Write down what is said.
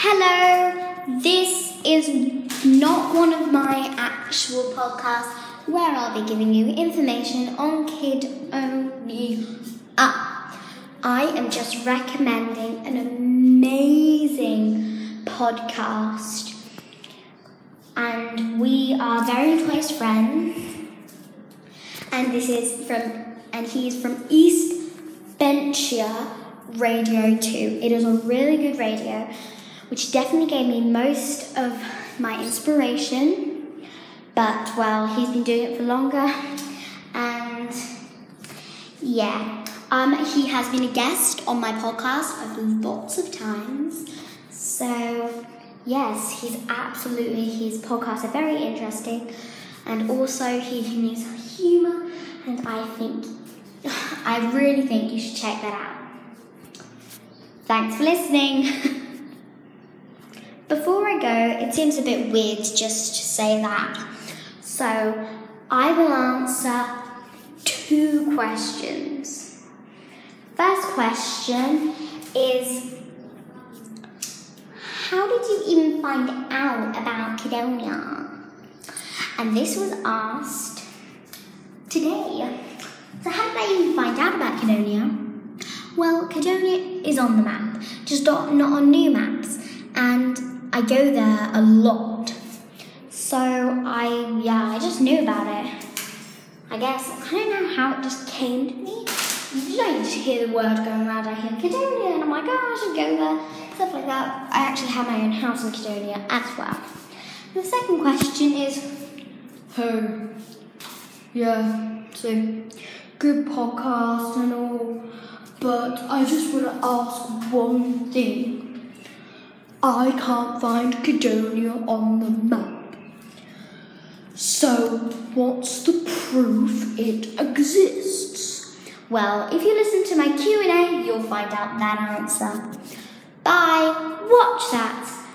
Hello, this is not one of my actual podcasts where I'll be giving you information on Kid Only Up. I am just recommending an amazing podcast, and we are very close friends. And this is from, and he's from East Bentia Radio 2. It is a really good radio which definitely gave me most of my inspiration. But well, he's been doing it for longer, and yeah, um, he has been a guest on my podcast lots of times. So yes, he's absolutely his podcasts are very interesting, and also he uses humor, and I think I really think you should check that out. Thanks for listening. Before I go, it seems a bit weird to just say that. So I will answer two questions. First question is How did you even find out about Kidonia? And this was asked today. So, how did I even find out about Kidonia? Well, Kidonia is on the map, just not on new maps. And I go there a lot. So I, yeah, I just knew about it. I guess, I don't know how it just came to me. You know, you just hear the word going around, I hear Kidonia, and I'm like, oh, I should go there, stuff like that. I actually have my own house in Kidonia as well. The second question is, Hey, yeah, so good podcast and all, but I just want to ask one thing. I can't find Kidonia on the map. So, what's the proof it exists? Well, if you listen to my Q&A, you'll find out that answer. Bye. Watch that.